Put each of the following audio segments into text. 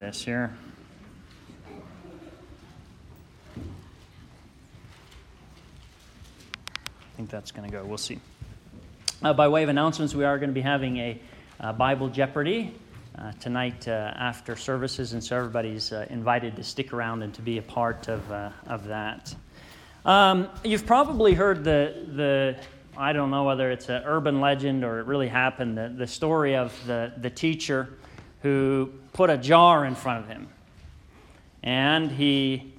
this here. I think that's going to go. We'll see. Uh, by way of announcements, we are going to be having a uh, Bible Jeopardy uh, tonight uh, after services, and so everybody's uh, invited to stick around and to be a part of, uh, of that. Um, you've probably heard the, the, I don't know whether it's an urban legend or it really happened, the, the story of the, the teacher who put a jar in front of him. And he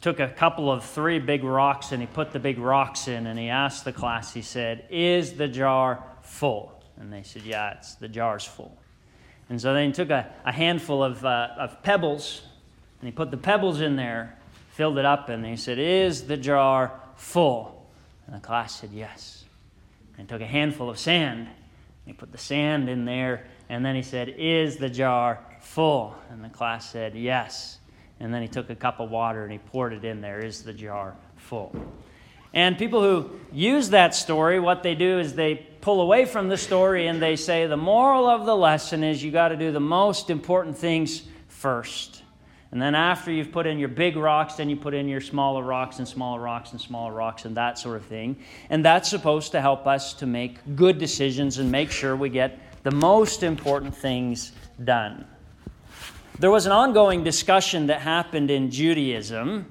took a couple of three big rocks and he put the big rocks in and he asked the class, he said, Is the jar full? And they said, Yeah, it's, the jar's full. And so then he took a, a handful of, uh, of pebbles and he put the pebbles in there, filled it up, and he said, Is the jar full? And the class said, Yes. And he took a handful of sand and he put the sand in there, and then he said, Is the jar full? And the class said, Yes. And then he took a cup of water and he poured it in there. Is the jar full? And people who use that story, what they do is they pull away from the story and they say the moral of the lesson is you got to do the most important things first. And then after you've put in your big rocks, then you put in your smaller rocks and smaller rocks and smaller rocks and that sort of thing. And that's supposed to help us to make good decisions and make sure we get the most important things done. There was an ongoing discussion that happened in Judaism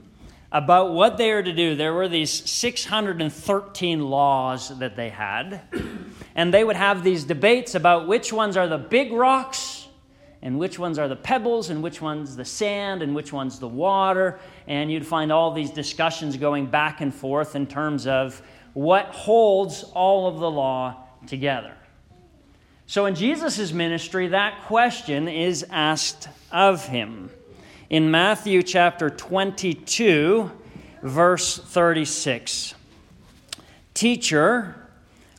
about what they were to do. There were these 613 laws that they had, and they would have these debates about which ones are the big rocks, and which ones are the pebbles, and which one's the sand, and which one's the water. And you'd find all these discussions going back and forth in terms of what holds all of the law together. So in Jesus' ministry, that question is asked of him. In Matthew chapter 22, verse 36 Teacher,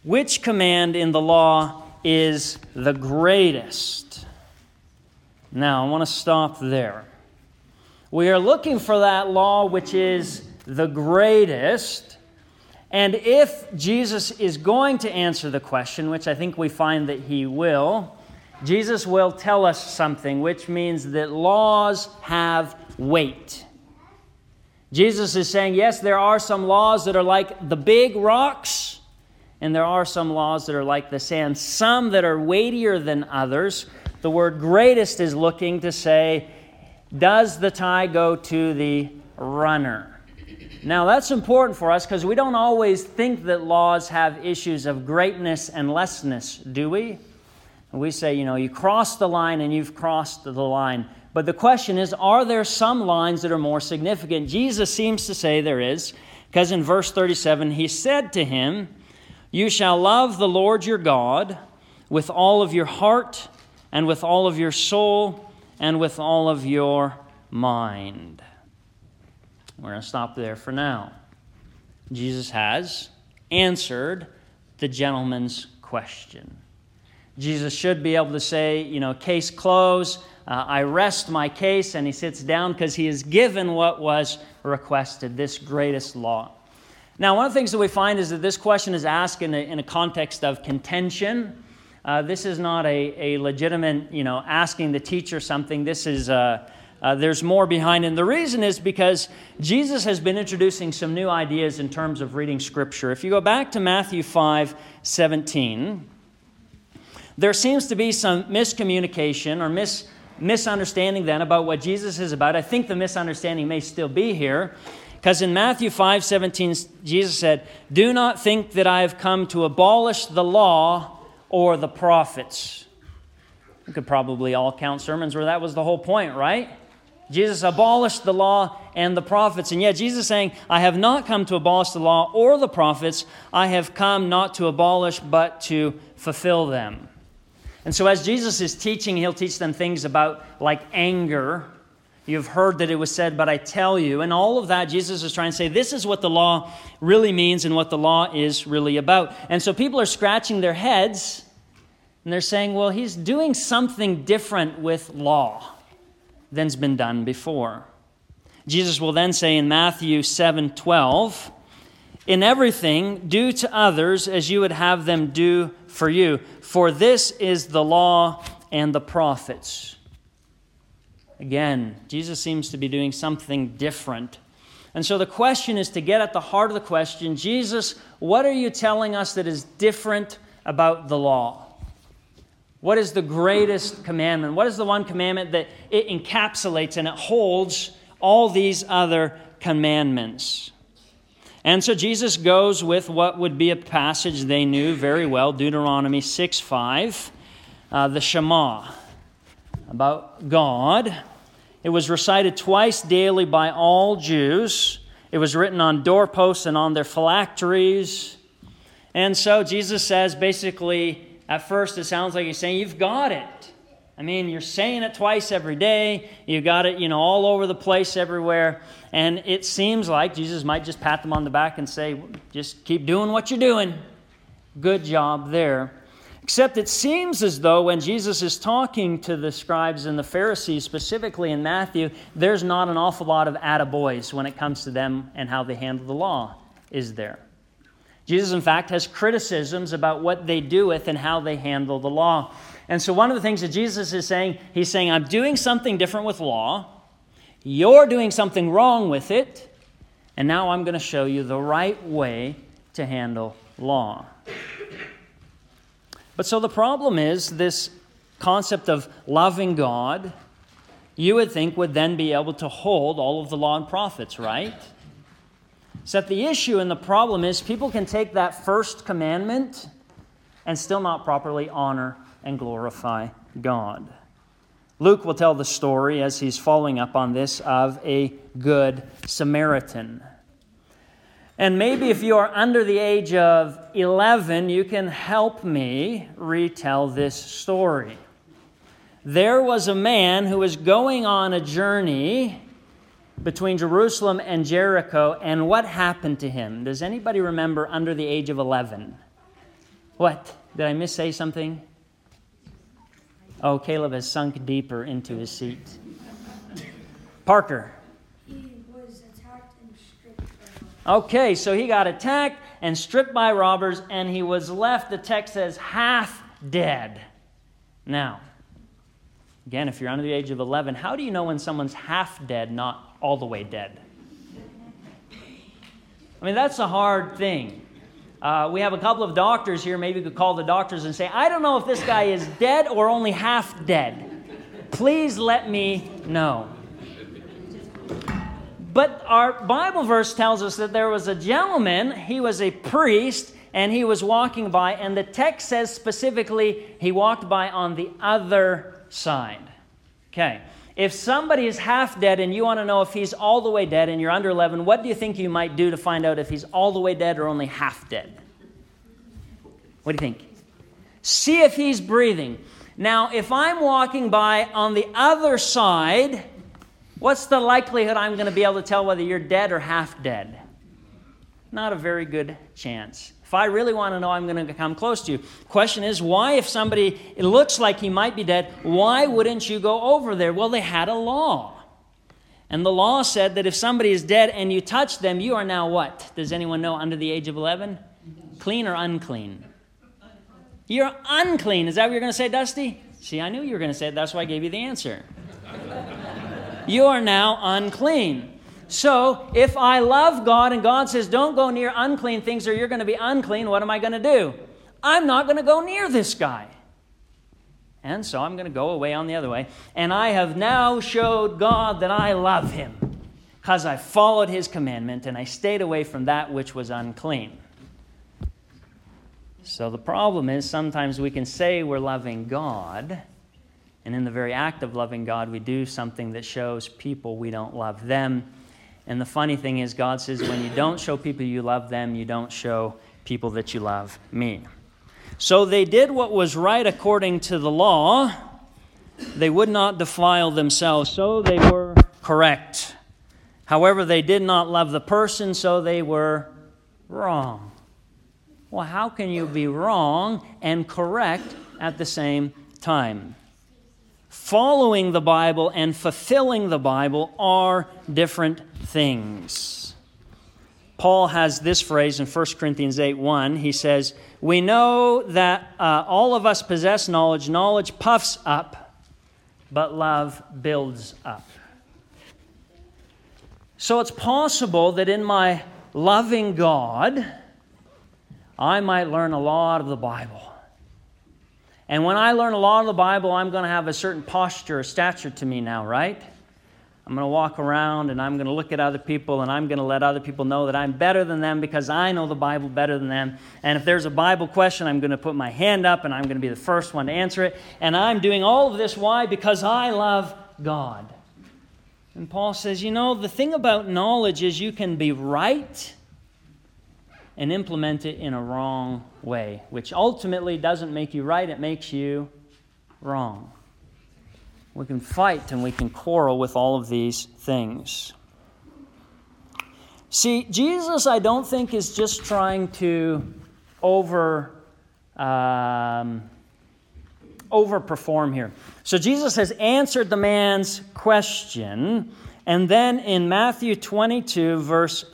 which command in the law is the greatest? Now, I want to stop there. We are looking for that law which is the greatest. And if Jesus is going to answer the question, which I think we find that he will, Jesus will tell us something, which means that laws have weight. Jesus is saying, yes, there are some laws that are like the big rocks, and there are some laws that are like the sand, some that are weightier than others. The word greatest is looking to say, does the tie go to the runner? Now, that's important for us because we don't always think that laws have issues of greatness and lessness, do we? We say, you know, you crossed the line and you've crossed the line. But the question is, are there some lines that are more significant? Jesus seems to say there is, because in verse 37, he said to him, You shall love the Lord your God with all of your heart, and with all of your soul, and with all of your mind. We're going to stop there for now. Jesus has answered the gentleman's question. Jesus should be able to say, you know, case closed. Uh, I rest my case, and he sits down because he is given what was requested, this greatest law. Now, one of the things that we find is that this question is asked in a, in a context of contention. Uh, this is not a, a legitimate, you know, asking the teacher something. This is, uh, uh, there's more behind. And the reason is because Jesus has been introducing some new ideas in terms of reading Scripture. If you go back to Matthew 5 17, there seems to be some miscommunication or mis- misunderstanding then about what Jesus is about. I think the misunderstanding may still be here. Because in Matthew 5 17, Jesus said, Do not think that I have come to abolish the law or the prophets. We could probably all count sermons where that was the whole point, right? Jesus abolished the law and the prophets. And yet, Jesus is saying, I have not come to abolish the law or the prophets. I have come not to abolish, but to fulfill them. And so, as Jesus is teaching, he'll teach them things about like anger. You've heard that it was said, but I tell you. And all of that, Jesus is trying to say, this is what the law really means and what the law is really about. And so, people are scratching their heads and they're saying, well, he's doing something different with law than's been done before. Jesus will then say in Matthew 7 12, in everything, do to others as you would have them do for you. For this is the law and the prophets. Again, Jesus seems to be doing something different. And so the question is to get at the heart of the question Jesus, what are you telling us that is different about the law? What is the greatest commandment? What is the one commandment that it encapsulates and it holds all these other commandments? And so Jesus goes with what would be a passage they knew very well Deuteronomy 6 5, uh, the Shema, about God. It was recited twice daily by all Jews. It was written on doorposts and on their phylacteries. And so Jesus says basically, at first it sounds like he's saying, You've got it. I mean, you're saying it twice every day. You got it, you know, all over the place everywhere. And it seems like Jesus might just pat them on the back and say, just keep doing what you're doing. Good job there. Except it seems as though when Jesus is talking to the scribes and the Pharisees, specifically in Matthew, there's not an awful lot of attaboys when it comes to them and how they handle the law, is there? Jesus, in fact, has criticisms about what they do with and how they handle the law. And so, one of the things that Jesus is saying, he's saying, I'm doing something different with law. You're doing something wrong with it. And now I'm going to show you the right way to handle law. But so the problem is this concept of loving God, you would think would then be able to hold all of the law and prophets, right? So the issue and the problem is people can take that first commandment and still not properly honor and glorify God. Luke will tell the story as he's following up on this of a good Samaritan. And maybe if you are under the age of 11, you can help me retell this story. There was a man who was going on a journey between Jerusalem and Jericho, and what happened to him? Does anybody remember under the age of 11? What? Did I miss say something? Oh, Caleb has sunk deeper into his seat. Parker. Okay, so he got attacked and stripped by robbers, and he was left, the text says, half dead. Now, again, if you're under the age of 11, how do you know when someone's half dead, not all the way dead? I mean, that's a hard thing. Uh, we have a couple of doctors here. Maybe you could call the doctors and say, I don't know if this guy is dead or only half dead. Please let me know. But our Bible verse tells us that there was a gentleman, he was a priest, and he was walking by, and the text says specifically he walked by on the other side. Okay. If somebody is half dead and you want to know if he's all the way dead and you're under 11, what do you think you might do to find out if he's all the way dead or only half dead? What do you think? See if he's breathing. Now, if I'm walking by on the other side, what's the likelihood I'm going to be able to tell whether you're dead or half dead? Not a very good chance. If I really want to know, I'm going to come close to you. Question is, why, if somebody looks like he might be dead, why wouldn't you go over there? Well, they had a law. And the law said that if somebody is dead and you touch them, you are now what? Does anyone know under the age of 11? Clean or unclean? You're unclean. Is that what you're going to say, Dusty? See, I knew you were going to say it. That's why I gave you the answer. you are now unclean. So, if I love God and God says, don't go near unclean things or you're going to be unclean, what am I going to do? I'm not going to go near this guy. And so I'm going to go away on the other way. And I have now showed God that I love him because I followed his commandment and I stayed away from that which was unclean. So the problem is sometimes we can say we're loving God, and in the very act of loving God, we do something that shows people we don't love them. And the funny thing is, God says, when you don't show people you love them, you don't show people that you love me. So they did what was right according to the law. They would not defile themselves, so they were correct. However, they did not love the person, so they were wrong. Well, how can you be wrong and correct at the same time? Following the Bible and fulfilling the Bible are different things. Paul has this phrase in 1 Corinthians 8 1. He says, We know that uh, all of us possess knowledge. Knowledge puffs up, but love builds up. So it's possible that in my loving God, I might learn a lot of the Bible. And when I learn a lot of the Bible, I'm going to have a certain posture, a stature to me now, right? I'm going to walk around and I'm going to look at other people and I'm going to let other people know that I'm better than them because I know the Bible better than them. And if there's a Bible question, I'm going to put my hand up and I'm going to be the first one to answer it. And I'm doing all of this. Why? Because I love God. And Paul says, you know, the thing about knowledge is you can be right and implement it in a wrong way, which ultimately doesn't make you right, it makes you wrong. We can fight and we can quarrel with all of these things. See, Jesus, I don't think, is just trying to over um, overperform here. So Jesus has answered the man's question, and then in Matthew 22, verse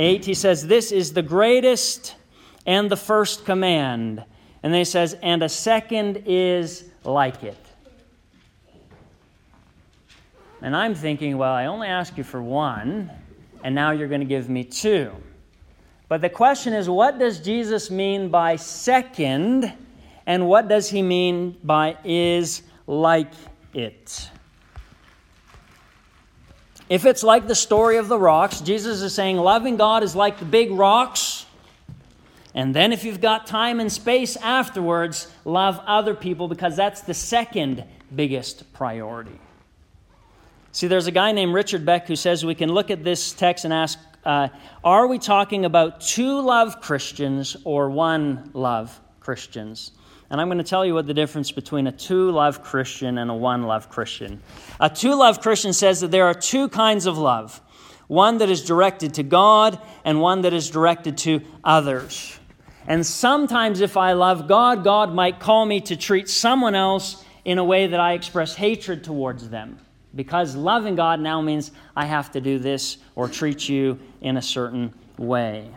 38, he says, "This is the greatest and the first command." And then he says, "And a second is like it." And I'm thinking, well, I only asked you for one, and now you're going to give me two. But the question is, what does Jesus mean by second, and what does he mean by is like it? If it's like the story of the rocks, Jesus is saying loving God is like the big rocks. And then, if you've got time and space afterwards, love other people because that's the second biggest priority. See, there's a guy named Richard Beck who says we can look at this text and ask uh, are we talking about two love Christians or one love Christians? And I'm going to tell you what the difference between a two love Christian and a one love Christian. A two love Christian says that there are two kinds of love one that is directed to God and one that is directed to others. And sometimes, if I love God, God might call me to treat someone else in a way that I express hatred towards them. Because loving God now means I have to do this or treat you in a certain way.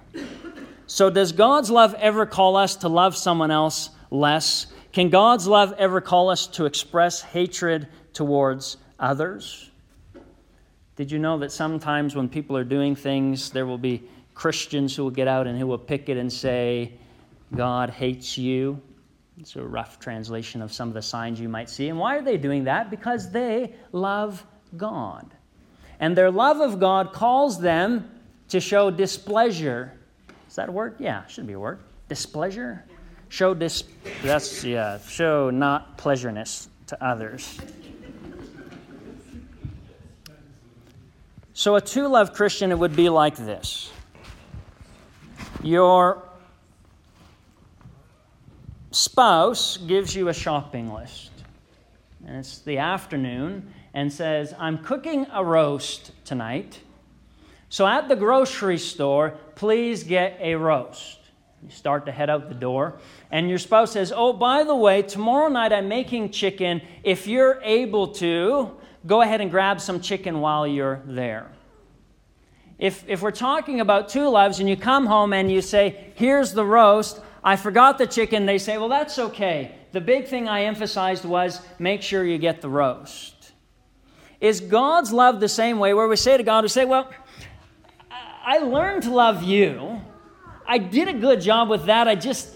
So, does God's love ever call us to love someone else less? Can God's love ever call us to express hatred towards others? Did you know that sometimes when people are doing things, there will be Christians who will get out and who will pick it and say, God hates you? It's a rough translation of some of the signs you might see. And why are they doing that? Because they love God. And their love of God calls them to show displeasure. Is that a word? Yeah, should be a word. Displeasure? Show dis that's yeah, show not pleasureness to others. So a two love Christian it would be like this. Your spouse gives you a shopping list. And it's the afternoon and says, I'm cooking a roast tonight. So at the grocery store, please get a roast. You start to head out the door, and your spouse says, Oh, by the way, tomorrow night I'm making chicken. If you're able to, go ahead and grab some chicken while you're there. If, if we're talking about two loves and you come home and you say, Here's the roast, I forgot the chicken. They say, well, that's okay. The big thing I emphasized was make sure you get the roast. Is God's love the same way where we say to God, we say, well, I learned to love you. I did a good job with that. I just,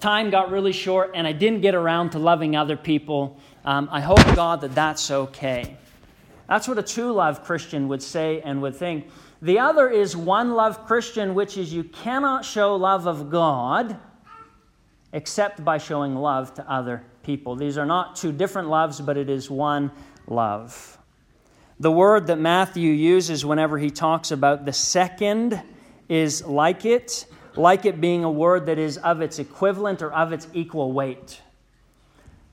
time got really short and I didn't get around to loving other people. Um, I hope, God, that that's okay. That's what a true love Christian would say and would think. The other is one love Christian, which is you cannot show love of God except by showing love to other people. These are not two different loves, but it is one love. The word that Matthew uses whenever he talks about the second is like it, like it being a word that is of its equivalent or of its equal weight.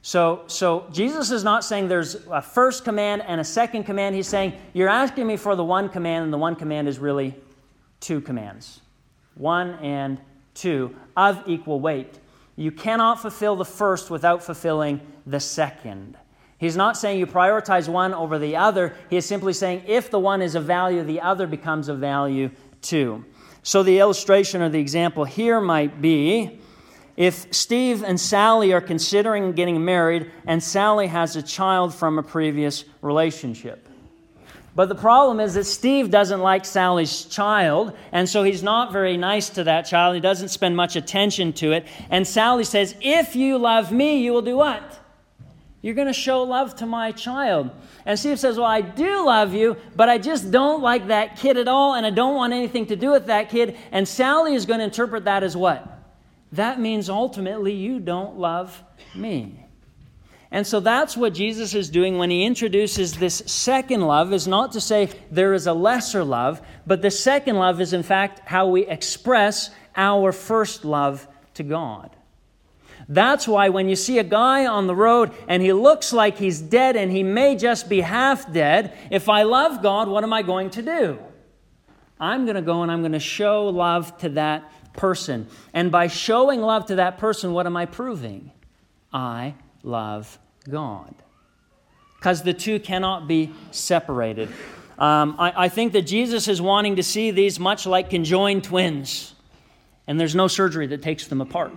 So, so Jesus is not saying there's a first command and a second command. He's saying, You're asking me for the one command, and the one command is really two commands one and two of equal weight. You cannot fulfill the first without fulfilling the second. He's not saying you prioritize one over the other. He is simply saying if the one is of value, the other becomes of value too. So the illustration or the example here might be if Steve and Sally are considering getting married and Sally has a child from a previous relationship. But the problem is that Steve doesn't like Sally's child, and so he's not very nice to that child. He doesn't spend much attention to it. And Sally says, If you love me, you will do what? You're going to show love to my child. And Steve says, Well, I do love you, but I just don't like that kid at all, and I don't want anything to do with that kid. And Sally is going to interpret that as what? That means ultimately you don't love me. And so that's what Jesus is doing when he introduces this second love, is not to say there is a lesser love, but the second love is in fact how we express our first love to God. That's why when you see a guy on the road and he looks like he's dead and he may just be half dead, if I love God, what am I going to do? I'm going to go and I'm going to show love to that person. And by showing love to that person, what am I proving? I love God. Because the two cannot be separated. Um, I, I think that Jesus is wanting to see these much like conjoined twins, and there's no surgery that takes them apart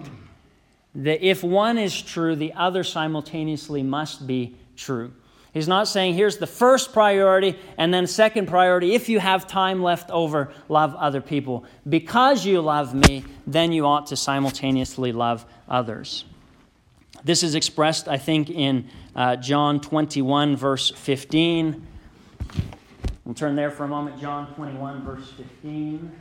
that if one is true, the other simultaneously must be true. He's not saying here's the first priority and then second priority. If you have time left over, love other people. Because you love me, then you ought to simultaneously love others. This is expressed, I think, in uh, John 21, verse 15. We'll turn there for a moment. John 21, verse 15.